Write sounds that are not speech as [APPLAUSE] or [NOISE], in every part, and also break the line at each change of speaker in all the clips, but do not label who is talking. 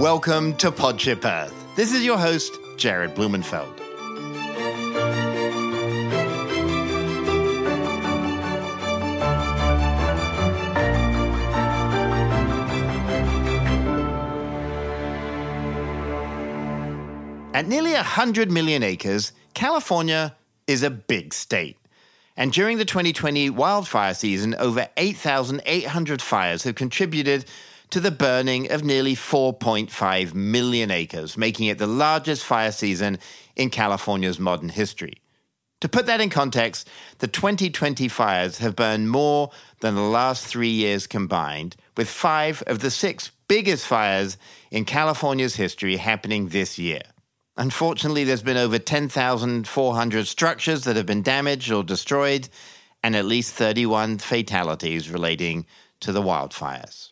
Welcome to Podship Earth. This is your host, Jared Blumenfeld. At nearly 100 million acres, California is a big state. And during the 2020 wildfire season, over 8,800 fires have contributed to the burning of nearly 4.5 million acres, making it the largest fire season in California's modern history. To put that in context, the 2020 fires have burned more than the last three years combined, with five of the six biggest fires in California's history happening this year. Unfortunately, there's been over 10,400 structures that have been damaged or destroyed, and at least 31 fatalities relating to the wildfires.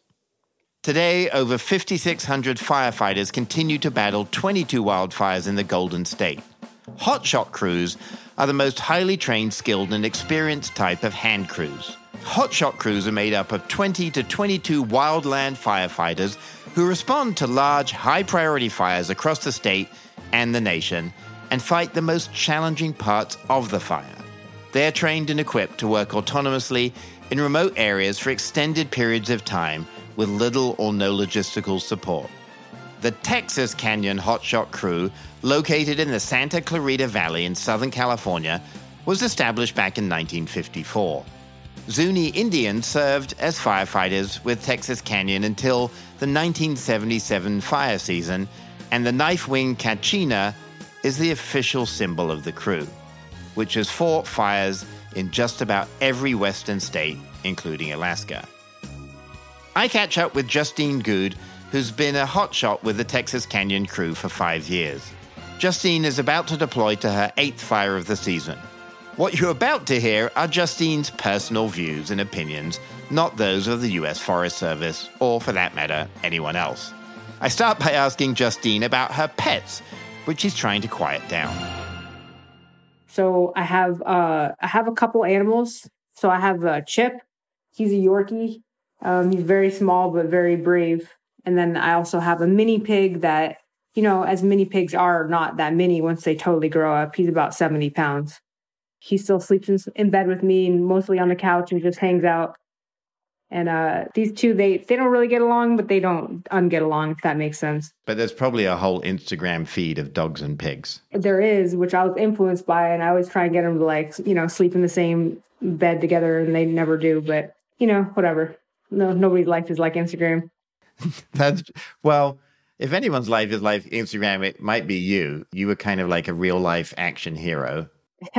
Today, over 5,600 firefighters continue to battle 22 wildfires in the Golden State. Hotshot crews are the most highly trained, skilled, and experienced type of hand crews. Hotshot crews are made up of 20 to 22 wildland firefighters who respond to large, high priority fires across the state and the nation and fight the most challenging parts of the fire. They are trained and equipped to work autonomously in remote areas for extended periods of time with little or no logistical support. The Texas Canyon Hotshot Crew, located in the Santa Clarita Valley in Southern California, was established back in 1954. Zuni Indians served as firefighters with Texas Canyon until the 1977 fire season and the knife wing Kachina is the official symbol of the crew, which has fought fires in just about every western state, including Alaska. I catch up with Justine Good, who's been a hotshot with the Texas Canyon crew for five years. Justine is about to deploy to her eighth fire of the season. What you're about to hear are Justine's personal views and opinions, not those of the US Forest Service, or for that matter, anyone else. I start by asking Justine about her pets, which she's trying to quiet down.
So I have uh, I have a couple animals. So I have a Chip. He's a Yorkie. Um, he's very small but very brave. And then I also have a mini pig that, you know, as mini pigs are not that many once they totally grow up. He's about 70 pounds. He still sleeps in, in bed with me and mostly on the couch and just hangs out. And uh, these two, they they don't really get along, but they don't unget along, if that makes sense.
But there's probably a whole Instagram feed of dogs and pigs.
There is, which I was influenced by, and I always try and get them to like, you know, sleep in the same bed together, and they never do. But you know, whatever. No, nobody's life is like Instagram. [LAUGHS]
That's well. If anyone's life is like Instagram, it might be you. You were kind of like a real life action hero. [LAUGHS]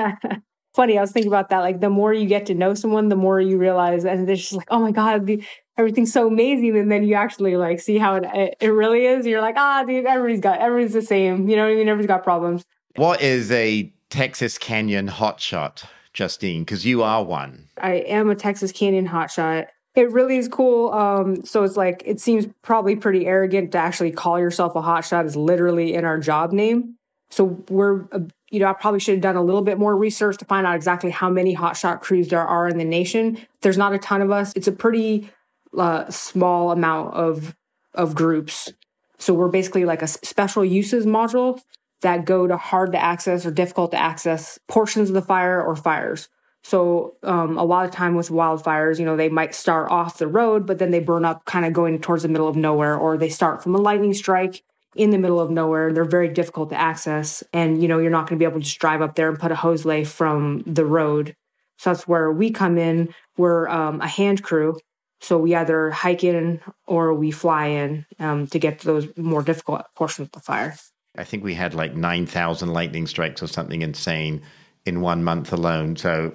funny. I was thinking about that. Like the more you get to know someone, the more you realize, and it's just like, oh my god, everything's so amazing. And then you actually like see how it it really is. You're like, ah, dude, everybody's got everybody's the same. You know what I mean? Everybody's got problems.
What is a Texas Canyon hotshot, Justine? Because you are one.
I am a Texas Canyon hotshot. It really is cool. Um, so it's like it seems probably pretty arrogant to actually call yourself a hotshot is literally in our job name. So we're you know, I probably should have done a little bit more research to find out exactly how many hotshot crews there are in the nation. There's not a ton of us. It's a pretty uh, small amount of of groups. So we're basically like a special uses module that go to hard to access or difficult to access portions of the fire or fires. So um, a lot of time with wildfires, you know, they might start off the road, but then they burn up kind of going towards the middle of nowhere, or they start from a lightning strike in the middle of nowhere. They're very difficult to access. And, you know, you're not going to be able to just drive up there and put a hose lay from the road. So that's where we come in. We're um, a hand crew. So we either hike in or we fly in um, to get to those more difficult portions of the fire.
I think we had like 9,000 lightning strikes or something insane in one month alone. So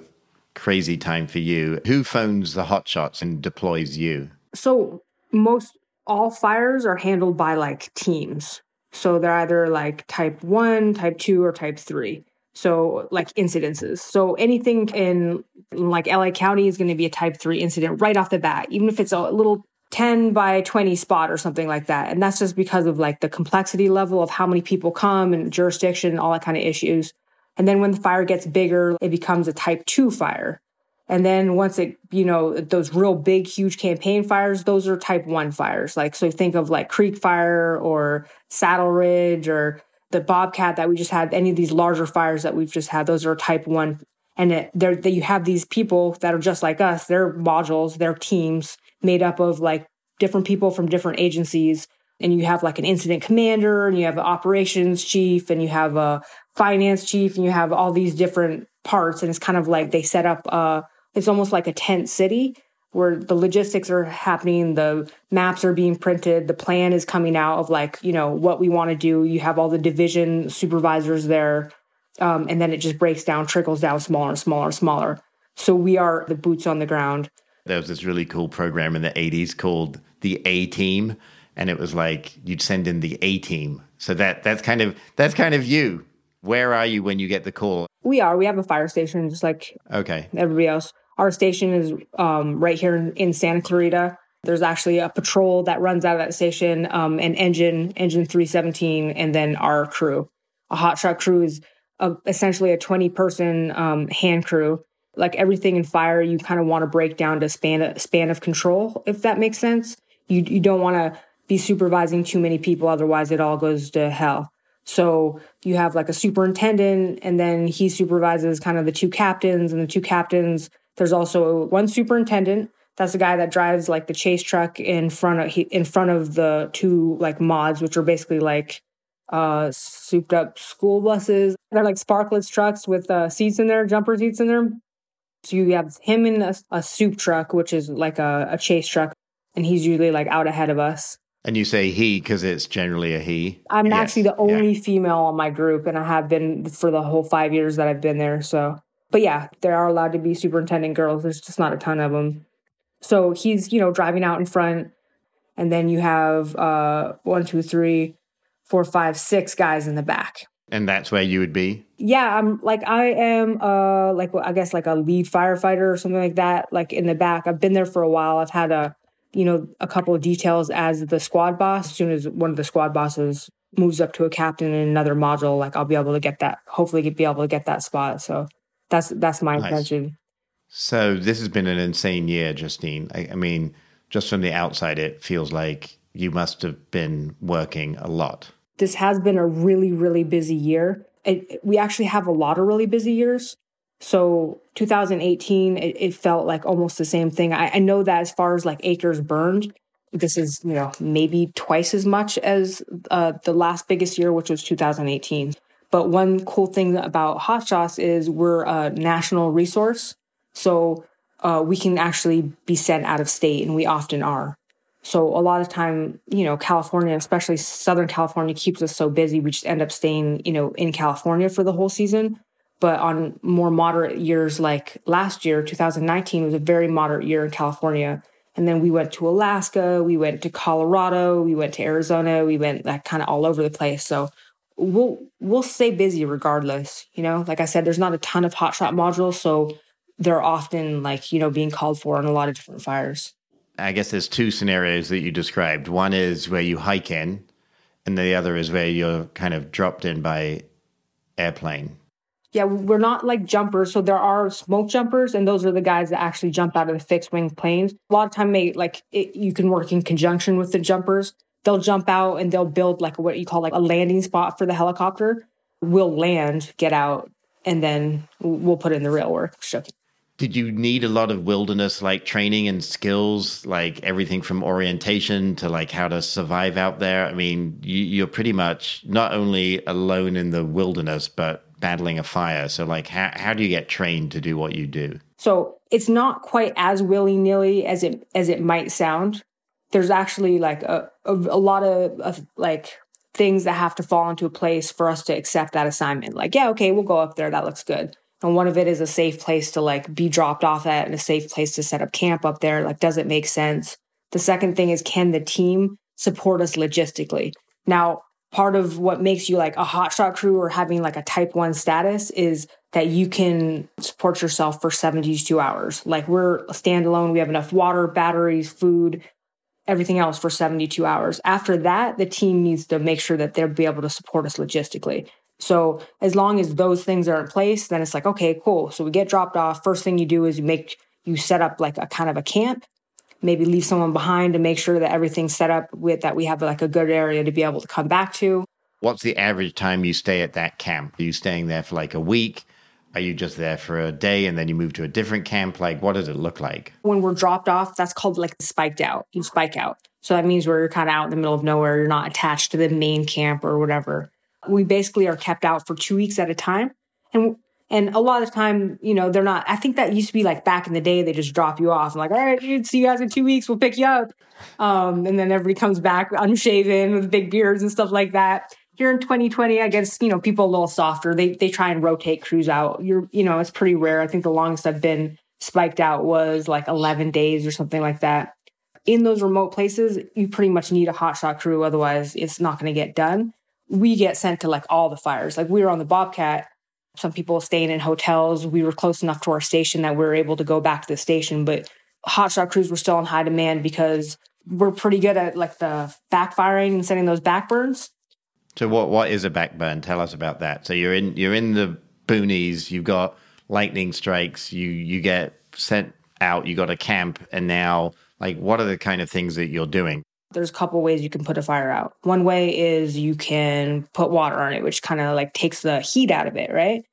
crazy time for you. Who phones the hotshots and deploys you?
So most all fires are handled by like teams. So they're either like type one, type two, or type three. So like incidences. So anything in like LA County is going to be a type three incident right off the bat, even if it's a little 10 by 20 spot or something like that. And that's just because of like the complexity level of how many people come and jurisdiction and all that kind of issues. And then when the fire gets bigger, it becomes a type two fire. And then once it, you know, those real big, huge campaign fires, those are type one fires. Like, so think of like Creek Fire or Saddle Ridge or the Bobcat that we just had, any of these larger fires that we've just had, those are type one. And there, that you have these people that are just like us. They're modules, they're teams made up of like different people from different agencies. And you have like an incident commander and you have an operations chief and you have a finance chief and you have all these different parts. And it's kind of like they set up, uh, it's almost like a tent city where the logistics are happening, the maps are being printed, the plan is coming out of like, you know, what we want to do. You have all the division supervisors there. Um, and then it just breaks down, trickles down smaller and smaller and smaller. So we are the boots on the ground.
There was this really cool program in the 80s called the A Team. And it was like you'd send in the A team. So that that's kind of that's kind of you. Where are you when you get the call?
We are. We have a fire station just like
okay.
everybody else. Our station is um, right here in, in, Santa Clarita. There's actually a patrol that runs out of that station, um, an engine, engine 317, and then our crew. A hotshot crew is a, essentially a 20 person um, hand crew. Like everything in fire, you kind of want to break down to span span of control, if that makes sense. You you don't want to be supervising too many people, otherwise it all goes to hell. So you have like a superintendent, and then he supervises kind of the two captains, and the two captains there's also one superintendent. That's the guy that drives like the chase truck in front of he, in front of the two like mods, which are basically like uh souped up school buses. They're like Sparkletts trucks with uh, seats in there, jumper seats in there. So you have him in a, a soup truck, which is like a, a chase truck, and he's usually like out ahead of us.
And you say he because it's generally a he.
I'm yes. actually the only yeah. female on my group, and I have been for the whole five years that I've been there. So but yeah, there are allowed to be superintendent girls. There's just not a ton of them. So he's, you know, driving out in front. And then you have uh, one, two, three, four, five, six guys in the back.
And that's where you would be?
Yeah, I'm like I am uh like I guess like a lead firefighter or something like that, like in the back. I've been there for a while. I've had a you know, a couple of details as the squad boss. As soon as one of the squad bosses moves up to a captain in another module, like I'll be able to get that hopefully be able to get that spot. So that's that's my nice. intention.
So this has been an insane year, Justine. I, I mean, just from the outside, it feels like you must have been working a lot.
This has been a really, really busy year. It, we actually have a lot of really busy years. So 2018, it, it felt like almost the same thing. I, I, know that as far as like acres burned, this is you know maybe twice as much as uh, the last biggest year, which was 2018. But one cool thing about Hot Shots is we're a national resource. So uh, we can actually be sent out of state, and we often are. So a lot of time, you know, California, especially Southern California, keeps us so busy. We just end up staying, you know, in California for the whole season. But on more moderate years, like last year, 2019 was a very moderate year in California. And then we went to Alaska, we went to Colorado, we went to Arizona, we went like kind of all over the place. So we'll we'll stay busy regardless. You know, like I said, there's not a ton of hotshot modules, so they're often like you know being called for on a lot of different fires.
I guess there's two scenarios that you described. One is where you hike in, and the other is where you're kind of dropped in by airplane.
Yeah, we're not like jumpers. So there are smoke jumpers, and those are the guys that actually jump out of the fixed wing planes. A lot of time, they like it, you can work in conjunction with the jumpers they'll jump out and they'll build like what you call like a landing spot for the helicopter. We'll land, get out, and then we'll put in the real work.
Did you need a lot of wilderness like training and skills, like everything from orientation to like how to survive out there? I mean, you, are pretty much not only alone in the wilderness, but battling a fire. So, like, how, how do you get trained to do what you do?
So it's not quite as willy nilly as it as it might sound there's actually like a, a, a lot of, of like things that have to fall into a place for us to accept that assignment. Like, yeah, okay, we'll go up there. That looks good. And one of it is a safe place to like be dropped off at and a safe place to set up camp up there. Like, does it make sense? The second thing is, can the team support us logistically? Now, part of what makes you like a hotshot crew or having like a type one status is that you can support yourself for 72 hours. Like we're standalone. We have enough water, batteries, food, everything else for 72 hours. After that, the team needs to make sure that they'll be able to support us logistically. So as long as those things are in place, then it's like, okay, cool. So we get dropped off. First thing you do is you make you set up like a kind of a camp, maybe leave someone behind to make sure that everything's set up with that we have like a good area to be able to come back to.
What's the average time you stay at that camp? Are you staying there for like a week? Are you just there for a day and then you move to a different camp? Like, what does it look like?
When we're dropped off, that's called like spiked out. You spike out. So that means we're kind of out in the middle of nowhere. You're not attached to the main camp or whatever. We basically are kept out for two weeks at a time. And and a lot of time, you know, they're not. I think that used to be like back in the day, they just drop you off and like, all right, dude, see you guys in two weeks. We'll pick you up. Um, and then everybody comes back unshaven with big beards and stuff like that. Here in 2020, I guess you know people a little softer. They they try and rotate crews out. You're you know it's pretty rare. I think the longest I've been spiked out was like 11 days or something like that. In those remote places, you pretty much need a hotshot crew, otherwise it's not going to get done. We get sent to like all the fires. Like we were on the Bobcat some people staying in hotels. We were close enough to our station that we were able to go back to the station, but hotshot crews were still in high demand because we're pretty good at like the backfiring and sending those backburns.
So what what is a backburn? Tell us about that. So you're in you're in the boonies, you've got lightning strikes, you you get sent out, you got a camp, and now like what are the kind of things that you're doing?
There's a couple ways you can put a fire out. One way is you can put water on it, which kind of like takes the heat out of it, right?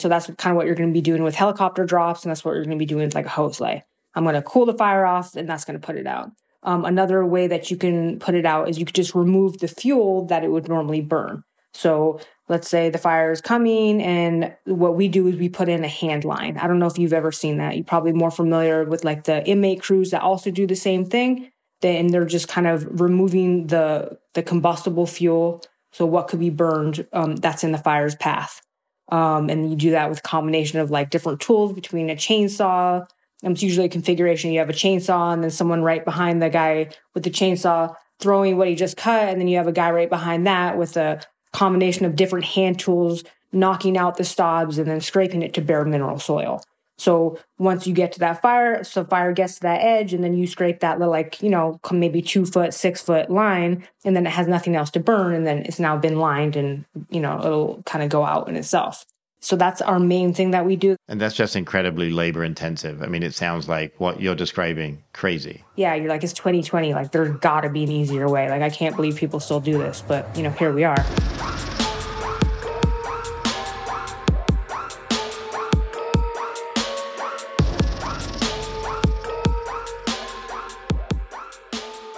So that's kind of what you're going to be doing with helicopter drops, and that's what you're going to be doing with like a hose lay. I'm going to cool the fire off, and that's going to put it out. Um, another way that you can put it out is you could just remove the fuel that it would normally burn. So let's say the fire is coming, and what we do is we put in a hand line. I don't know if you've ever seen that. You're probably more familiar with like the inmate crews that also do the same thing then they're just kind of removing the the combustible fuel. So what could be burned um, that's in the fire's path. Um, and you do that with a combination of like different tools between a chainsaw. Um, it's usually a configuration. You have a chainsaw and then someone right behind the guy with the chainsaw throwing what he just cut. And then you have a guy right behind that with a combination of different hand tools, knocking out the stobs and then scraping it to bare mineral soil. So once you get to that fire, so fire gets to that edge, and then you scrape that little, like, you know, maybe two foot, six foot line, and then it has nothing else to burn, and then it's now been lined and, you know, it'll kind of go out in itself. So that's our main thing that we do.
And that's just incredibly labor intensive. I mean, it sounds like what you're describing crazy.
Yeah, you're like, it's 2020. Like, there's got to be an easier way. Like, I can't believe people still do this, but, you know, here we are.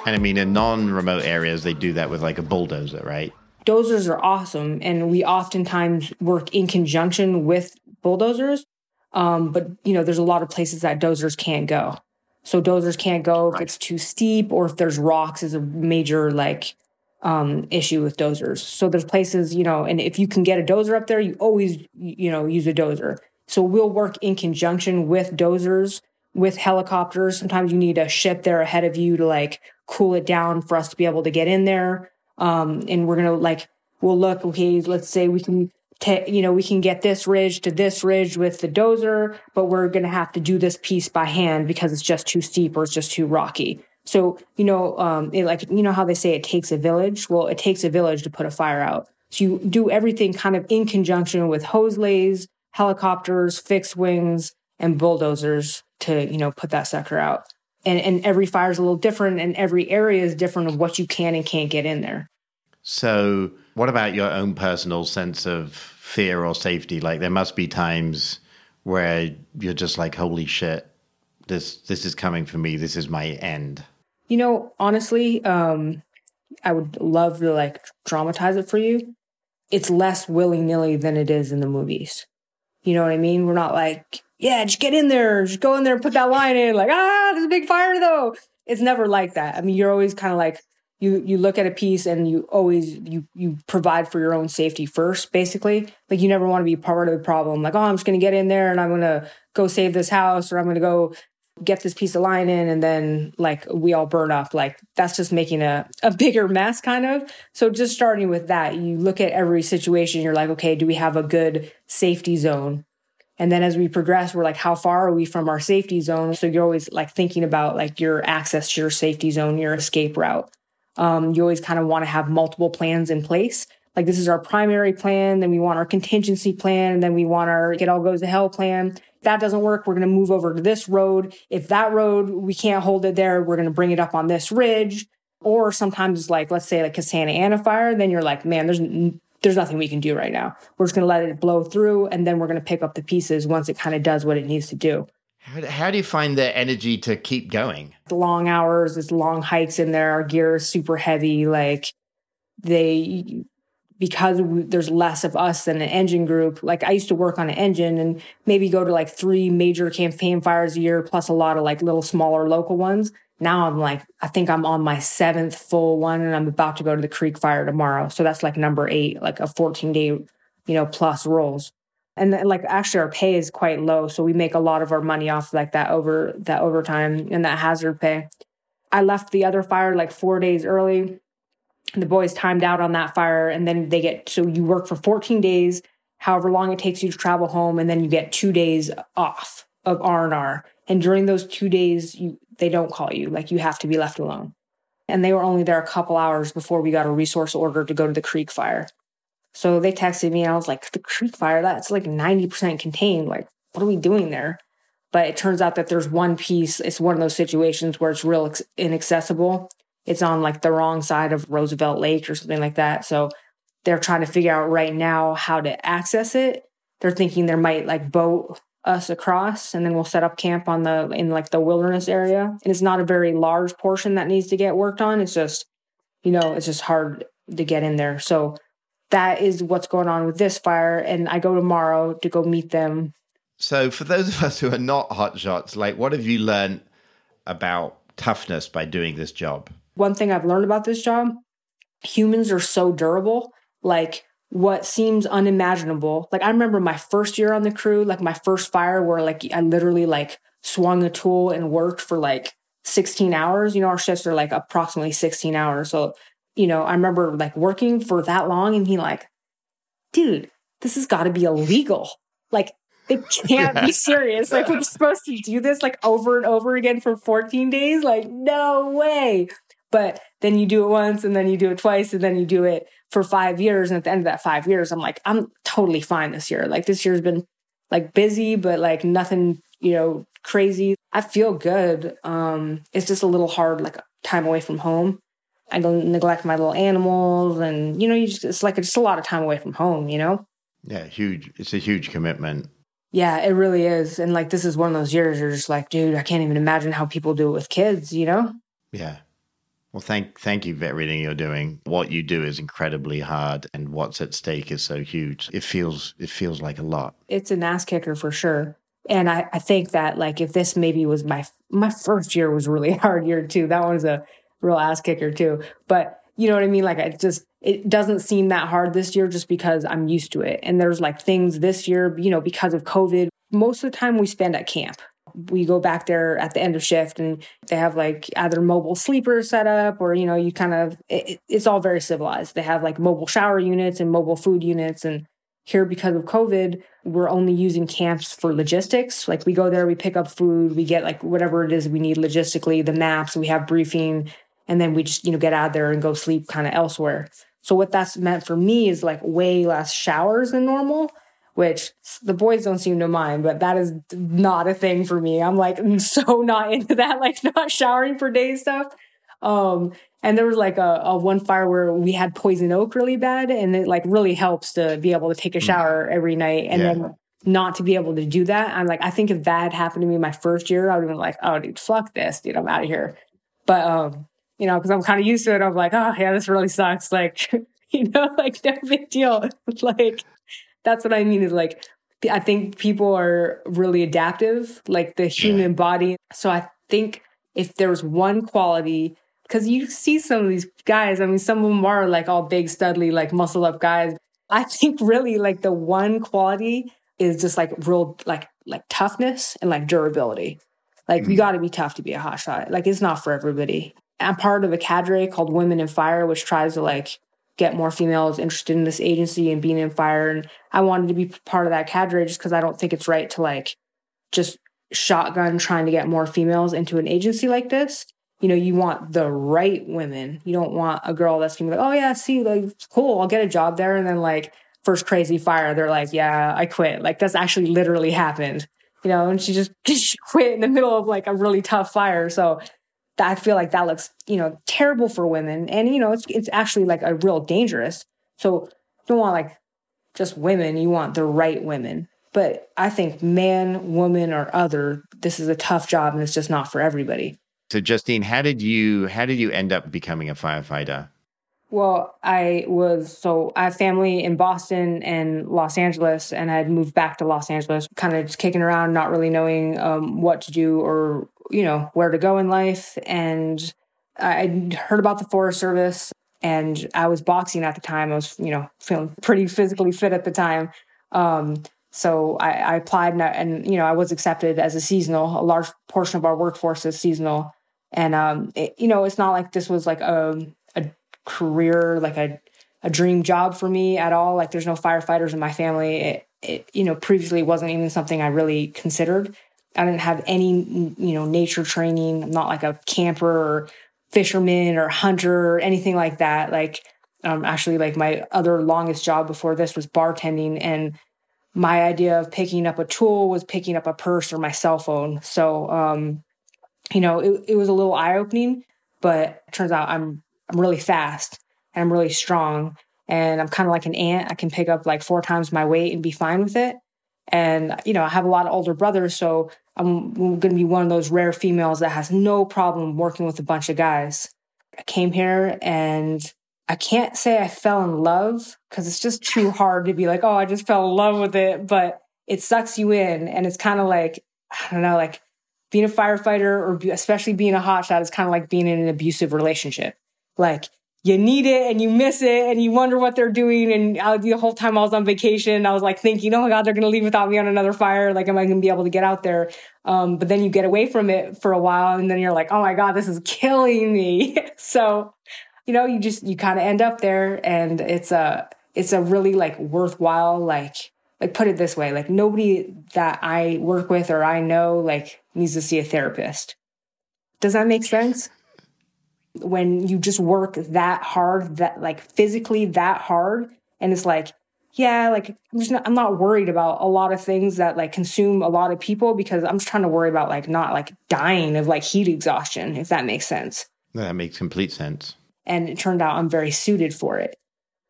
And I mean, in non remote areas, they do that with like a bulldozer, right?
Dozers are awesome. And we oftentimes work in conjunction with bulldozers. Um, but, you know, there's a lot of places that dozers can't go. So dozers can't go if it's too steep or if there's rocks is a major like um, issue with dozers. So there's places, you know, and if you can get a dozer up there, you always, you know, use a dozer. So we'll work in conjunction with dozers, with helicopters. Sometimes you need a ship there ahead of you to like cool it down for us to be able to get in there. Um, and we're going to like, we'll look, okay, let's say we can, t- you know, we can get this ridge to this ridge with the dozer, but we're going to have to do this piece by hand because it's just too steep or it's just too rocky. So, you know, um, it, like, you know how they say it takes a village? Well, it takes a village to put a fire out. So you do everything kind of in conjunction with hose lays, helicopters, fixed wings, and bulldozers to, you know, put that sucker out and, and every fire is a little different and every area is different of what you can and can't get in there.
So, what about your own personal sense of fear or safety? Like, there must be times where you're just like, holy shit, this, this is coming for me. This is my end.
You know, honestly, um, I would love to like dramatize it for you. It's less willy nilly than it is in the movies. You know what I mean? We're not like, yeah, just get in there, just go in there and put that line in. Like, ah, there's a big fire though. It's never like that. I mean, you're always kind of like you you look at a piece and you always you you provide for your own safety first, basically. Like you never want to be part of the problem. Like, oh, I'm just gonna get in there and I'm gonna go save this house or I'm gonna go get this piece of line in and then like we all burn up like that's just making a, a bigger mess kind of so just starting with that you look at every situation you're like okay do we have a good safety zone and then as we progress, we're like, how far are we from our safety zone? So you're always like thinking about like your access to your safety zone, your escape route. Um, you always kind of want to have multiple plans in place. Like this is our primary plan, then we want our contingency plan, and then we want our get all goes to hell plan. If that doesn't work, we're going to move over to this road. If that road, we can't hold it there, we're going to bring it up on this ridge. Or sometimes like, let's say like a Santa Ana fire, then you're like, man, there's, there's nothing we can do right now. We're just going to let it blow through and then we're going to pick up the pieces once it kind of does what it needs to do.
How, how do you find the energy to keep going?
The long hours, it's long hikes in there. Our gear is super heavy. Like they, because we, there's less of us than an engine group. Like I used to work on an engine and maybe go to like three major campaign fires a year, plus a lot of like little smaller local ones. Now I'm like, I think I'm on my seventh full one and I'm about to go to the creek fire tomorrow. So that's like number eight, like a 14 day, you know, plus rolls. And then, like actually our pay is quite low. So we make a lot of our money off like that over that overtime and that hazard pay. I left the other fire like four days early. The boys timed out on that fire and then they get so you work for 14 days however long it takes you to travel home and then you get two days off of r&r and during those two days you they don't call you like you have to be left alone and they were only there a couple hours before we got a resource order to go to the creek fire so they texted me and I was like, the creek fire, that's like 90% contained. Like, what are we doing there? But it turns out that there's one piece. It's one of those situations where it's real inaccessible. It's on like the wrong side of Roosevelt Lake or something like that. So they're trying to figure out right now how to access it. They're thinking there might like boat us across and then we'll set up camp on the in like the wilderness area. And it's not a very large portion that needs to get worked on. It's just, you know, it's just hard to get in there. So that is what's going on with this fire. And I go tomorrow to go meet them.
So, for those of us who are not hotshots, like what have you learned about toughness by doing this job?
One thing I've learned about this job humans are so durable. Like, what seems unimaginable. Like I remember my first year on the crew, like my first fire where like I literally like swung a tool and worked for like 16 hours. You know, our shifts are like approximately 16 hours. So you know, I remember like working for that long and he like, dude, this has got to be illegal. Like, it can't be serious. Like, we're supposed to do this like over and over again for 14 days? Like, no way. But then you do it once and then you do it twice and then you do it for five years. And at the end of that five years, I'm like, I'm totally fine this year. Like, this year's been like busy, but like nothing, you know, crazy. I feel good. Um, it's just a little hard, like time away from home. I don't neglect my little animals, and you know, you just it's like it's just a lot of time away from home, you know.
Yeah, huge. It's a huge commitment.
Yeah, it really is. And like this is one of those years you're just like, dude, I can't even imagine how people do it with kids, you know?
Yeah. Well, thank thank you for everything you're doing. What you do is incredibly hard, and what's at stake is so huge. It feels it feels like a lot.
It's an ass kicker for sure. And I, I think that like if this maybe was my my first year was really [LAUGHS] hard year too. That was a real ass kicker too. But you know what I mean? Like it just it doesn't seem that hard this year just because I'm used to it. And there's like things this year, you know, because of COVID, most of the time we spend at camp. We go back there at the end of shift and they have like either mobile sleepers set up or, you know, you kind of, it, it's all very civilized. They have like mobile shower units and mobile food units. And here, because of COVID, we're only using camps for logistics. Like we go there, we pick up food, we get like whatever it is we need logistically, the maps, we have briefing, and then we just you know get out there and go sleep kind of elsewhere so what that's meant for me is like way less showers than normal which the boys don't seem to mind but that is not a thing for me i'm like I'm [LAUGHS] so not into that like not showering for days stuff um and there was like a, a one fire where we had poison oak really bad and it like really helps to be able to take a mm. shower every night and yeah. then not to be able to do that i'm like i think if that had happened to me my first year i would have been like oh dude fuck this dude i'm out of here but um you know, because I'm kind of used to it. I'm like, oh yeah, this really sucks. Like, [LAUGHS] you know, like no big deal. [LAUGHS] like that's what I mean is like I think people are really adaptive, like the human body. So I think if there's one quality, because you see some of these guys, I mean, some of them are like all big, studly, like muscle up guys. I think really like the one quality is just like real, like like toughness and like durability. Like mm. you got to be tough to be a hot shot. Like it's not for everybody. I'm part of a cadre called Women in Fire, which tries to like get more females interested in this agency and being in fire. And I wanted to be part of that cadre just because I don't think it's right to like just shotgun trying to get more females into an agency like this. You know, you want the right women. You don't want a girl that's gonna be like, oh yeah, see, like cool, I'll get a job there, and then like first crazy fire, they're like, yeah, I quit. Like that's actually literally happened. you know, and she just [LAUGHS] she quit in the middle of like a really tough fire. So I feel like that looks, you know, terrible for women. And, you know, it's, it's actually like a real dangerous. So you don't want like just women, you want the right women. But I think man, woman, or other, this is a tough job and it's just not for everybody.
So Justine, how did you how did you end up becoming a firefighter?
Well, I was so I have family in Boston and Los Angeles, and I'd moved back to Los Angeles, kind of just kicking around, not really knowing um, what to do or you know where to go in life. And I heard about the Forest Service, and I was boxing at the time. I was you know feeling pretty physically fit at the time. Um, so I, I applied and, I, and, you know I was accepted as a seasonal. A large portion of our workforce is seasonal, and um, it, you know it's not like this was like a, a career like a a dream job for me at all. Like there's no firefighters in my family. It, it you know previously wasn't even something I really considered. I didn't have any you know nature training. I'm not like a camper or fisherman or hunter or anything like that. Like um, actually like my other longest job before this was bartending and my idea of picking up a tool was picking up a purse or my cell phone. So, um, you know, it, it was a little eye opening, but turns out I'm, I'm really fast and I'm really strong and I'm kind of like an ant. I can pick up like four times my weight and be fine with it. And, you know, I have a lot of older brothers. So I'm going to be one of those rare females that has no problem working with a bunch of guys. I came here and I can't say I fell in love because it's just too hard to be like, oh, I just fell in love with it. But it sucks you in. And it's kind of like, I don't know, like being a firefighter or especially being a hotshot is kind of like being in an abusive relationship. Like you need it and you miss it and you wonder what they're doing. And I, the whole time I was on vacation, I was like thinking, oh my God, they're going to leave without me on another fire. Like, am I going to be able to get out there? Um, but then you get away from it for a while and then you're like, oh my God, this is killing me. [LAUGHS] so you know, you just you kind of end up there, and it's a it's a really like worthwhile like like put it this way like nobody that I work with or I know like needs to see a therapist. Does that make sense? When you just work that hard, that like physically that hard, and it's like, yeah, like I'm just not, I'm not worried about a lot of things that like consume a lot of people because I'm just trying to worry about like not like dying of like heat exhaustion, if that makes sense.
That makes complete sense
and it turned out I'm very suited for it.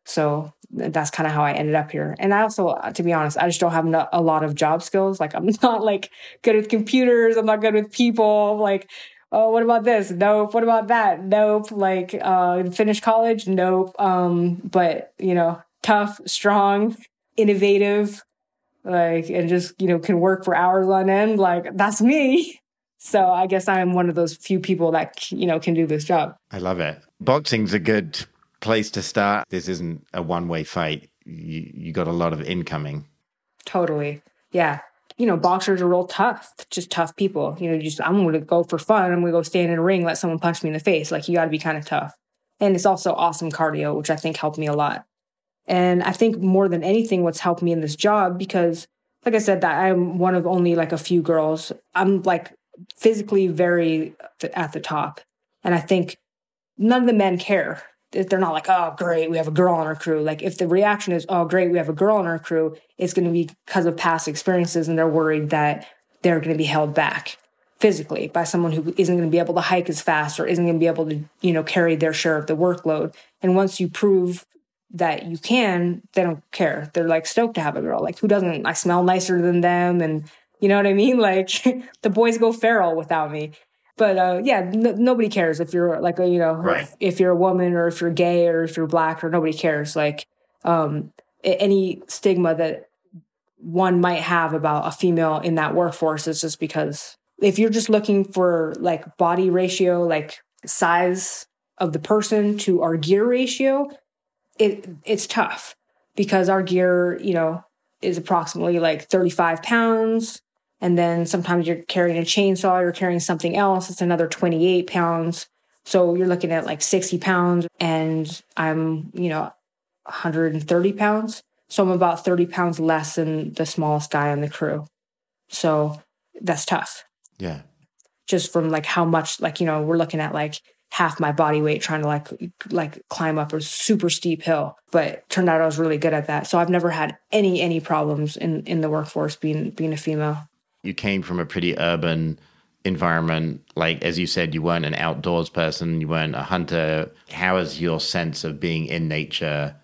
So that's kind of how I ended up here. And I also, uh, to be honest, I just don't have a lot of job skills. Like I'm [LAUGHS] not like good with computers. I'm not good with people. Like, oh, what about this? Nope. What about that? Nope. Like, uh, finish college? Nope. Um, but you know, tough, strong, innovative, like, and just, you know, can work for hours on end. Like that's me. [LAUGHS] So I guess I'm one of those few people that you know can do this job.
I love it. Boxing's a good place to start. This isn't a one-way fight. You you got a lot of incoming.
Totally. Yeah. You know, boxers are real tough, just tough people. You know, just I'm going to go for fun. I'm going to go stand in a ring, let someone punch me in the face. Like you got to be kind of tough. And it's also awesome cardio, which I think helped me a lot. And I think more than anything, what's helped me in this job because, like I said, that I'm one of only like a few girls. I'm like physically very at the top. And I think none of the men care. They're not like, oh, great, we have a girl on our crew. Like, if the reaction is, oh, great, we have a girl on our crew, it's going to be because of past experiences and they're worried that they're going to be held back physically by someone who isn't going to be able to hike as fast or isn't going to be able to, you know, carry their share of the workload. And once you prove that you can, they don't care. They're like stoked to have a girl. Like, who doesn't? I smell nicer than them and you know what I mean? [LAUGHS] Like the boys go feral without me. But uh, yeah, nobody cares if you're like a, you know right. if, if, you're a woman or if you're gay or if you're black or nobody cares. Like um, any stigma that one might have about a female in that workforce is just because if you're just looking for like body ratio, like size of the person to our gear ratio, it it's tough because our gear, you know, is approximately like 35 pounds and then sometimes you're carrying a chainsaw, you're carrying something else, it's another 28 pounds. So you're looking at like 60 pounds, and I'm, you know, 130 pounds. So I'm about 30 pounds less than the smallest guy on the crew. So that's tough.
Yeah.
Just from like how much, like, you know, we're looking at like half my body weight trying to like like climb up a super steep hill but turned out i was really good at that so i've never had any any problems in in the workforce being being a female
You came from a pretty urban environment. Like, as you said, you weren't an outdoors person, you weren't a hunter. How has your sense of being in nature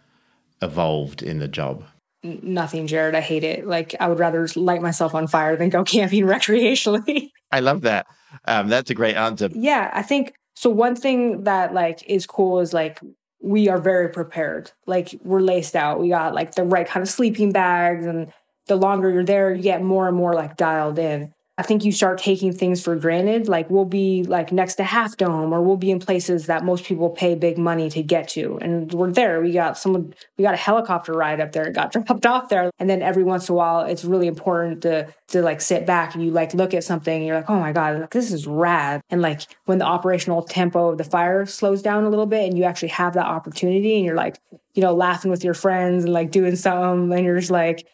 evolved in the job?
Nothing, Jared. I hate it. Like, I would rather light myself on fire than go [LAUGHS] camping recreationally.
I love that. Um, that's a great answer.
Yeah, I think so. One thing that like is cool is like we are very prepared. Like we're laced out. We got like the right kind of sleeping bags, and the longer you're there, you get more and more like dialed in. I think you start taking things for granted. Like we'll be like next to Half Dome, or we'll be in places that most people pay big money to get to, and we're there. We got someone, we got a helicopter ride up there, It got [LAUGHS] dropped off there, and then every once in a while, it's really important to to like sit back and you like look at something, and you're like, oh my god, this is rad. And like when the operational tempo of the fire slows down a little bit, and you actually have that opportunity, and you're like, you know, laughing with your friends and like doing something, and you're just like,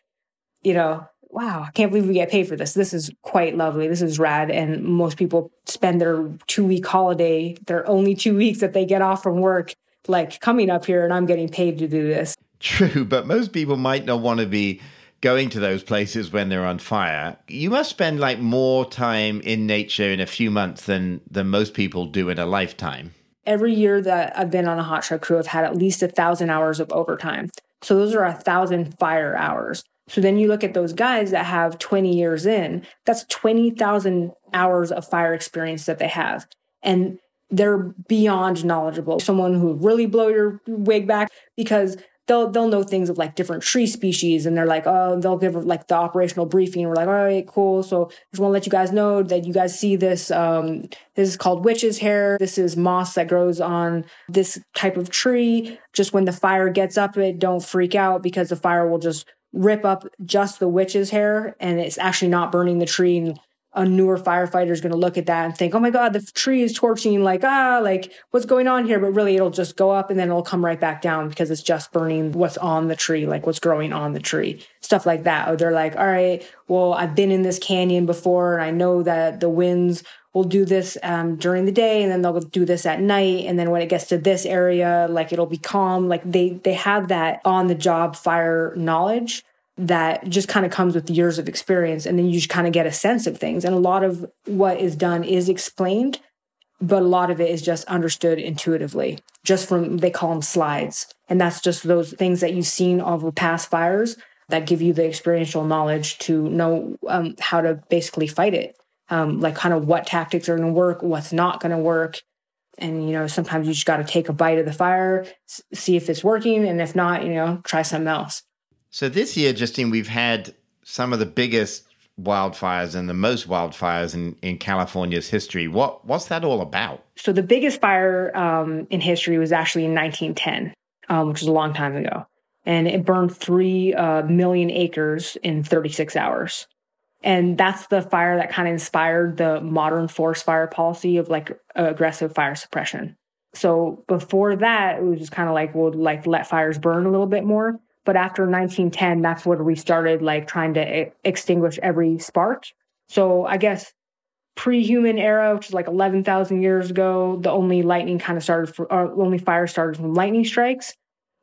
you know, wow, I can't believe we get paid for this. This is quite lovely. This is rad. And most people spend their two week holiday, their only two weeks that they get off from work, like coming up here and I'm getting paid to do this.
True, but most people might not want to be going to those places when they're on fire. You must spend like more time in nature in a few months than than most people do in a lifetime.
Every year that I've been on a hot hotshot crew, I've had at least a thousand hours of overtime. So those are a thousand fire hours. So then you look at those guys that have 20 years in, that's 20,000 hours of fire experience that they have. And they're beyond knowledgeable. Someone who really blow your wig back because they'll they'll know things of like different tree species and they're like, oh, they'll give like the operational briefing. We're like, all right, cool. So just want to let you guys know that you guys see this. Um, this is called witch's hair. This is moss that grows on this type of tree. Just when the fire gets up, it don't freak out because the fire will just rip up just the witch's hair and it's actually not burning the tree and a newer firefighter is going to look at that and think, oh my God, the tree is torching, like, ah, like, what's going on here? But really, it'll just go up and then it'll come right back down because it's just burning what's on the tree, like what's growing on the tree, stuff like that. Or they're like, all right, well, I've been in this canyon before and I know that the winds will do this um, during the day and then they'll do this at night. And then when it gets to this area, like, it'll be calm. Like, they, they have that on the job fire knowledge that just kind of comes with years of experience and then you just kind of get a sense of things. And a lot of what is done is explained but a lot of it is just understood intuitively just from they call them slides. And that's just those things that you've seen over past fires that give you the experiential knowledge to know um, how to basically fight it. Um, like kind of what tactics are going to work what's not going to work. And you know sometimes you just got to take a bite of the fire see if it's working and if not you know try something else
so this year, Justine, we've had some of the biggest wildfires and the most wildfires in, in California's history. What what's that all about?
So the biggest fire um, in history was actually in 1910, um, which was a long time ago, and it burned three uh, million acres in 36 hours. And that's the fire that kind of inspired the modern forest fire policy of like aggressive fire suppression. So before that, it was just kind of like we'll like let fires burn a little bit more. But after 1910, that's where we started like trying to extinguish every spark. So I guess pre-human era, which is like 11,000 years ago, the only lightning kind of started, for, or only fire started from lightning strikes.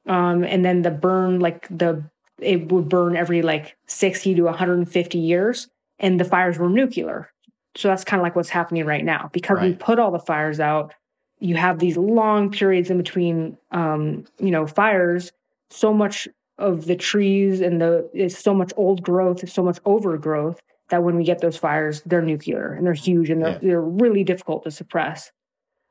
Um, and then the burn, like the, it would burn every like 60 to 150 years. And the fires were nuclear. So that's kind of like what's happening right now. Because right. we put all the fires out, you have these long periods in between, um, you know, fires. So much of the trees and the is so much old growth, so much overgrowth that when we get those fires, they're nuclear and they're huge and they're yeah. they're really difficult to suppress.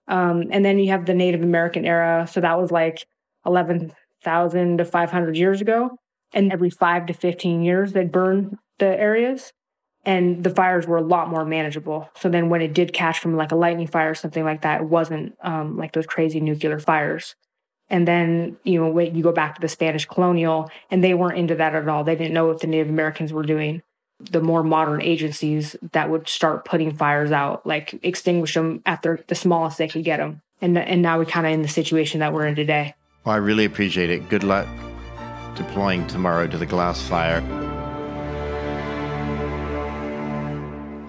Um, and then you have the Native American era, so that was like eleven thousand to five hundred years ago, and every five to fifteen years they'd burn the areas, and the fires were a lot more manageable. So then when it did catch from like a lightning fire or something like that, it wasn't um, like those crazy nuclear fires. And then, you know, you go back to the Spanish colonial, and they weren't into that at all. They didn't know what the Native Americans were doing. The more modern agencies that would start putting fires out, like extinguish them at their, the smallest they could get them. And, and now we're kind of in the situation that we're in today.
Well, I really appreciate it. Good luck deploying tomorrow to the glass fire.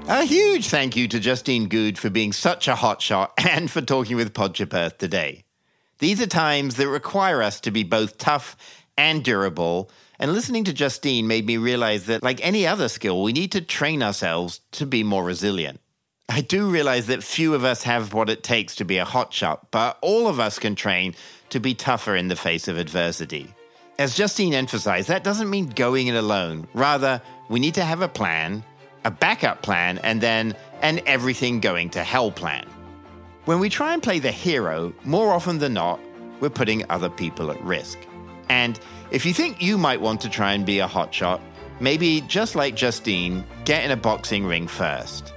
A huge thank you to Justine Goode for being such a hotshot and for talking with Earth today. These are times that require us to be both tough and durable, And listening to Justine made me realize that, like any other skill, we need to train ourselves to be more resilient. I do realize that few of us have what it takes to be a hotshot, but all of us can train to be tougher in the face of adversity. As Justine emphasized, that doesn't mean going it alone. Rather, we need to have a plan, a backup plan, and then an everything going to hell plan. When we try and play the hero, more often than not, we're putting other people at risk. And if you think you might want to try and be a hotshot, maybe just like Justine, get in a boxing ring first.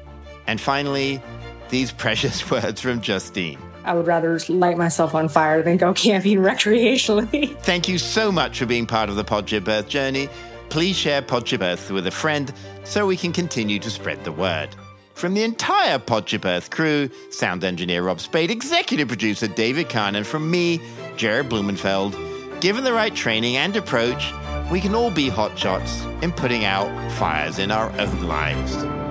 And finally, these [LAUGHS] precious words from Justine.
I would rather light myself on fire than go [LAUGHS] camping recreationally. [LAUGHS]
Thank you so much for being part of the Podship Earth journey. Please share Podship Earth with a friend so we can continue to spread the word. From the entire Podship Earth crew, sound engineer Rob Spade, executive producer David Kahn, and from me, Jared Blumenfeld, given the right training and approach, we can all be hotshots in putting out fires in our own lives.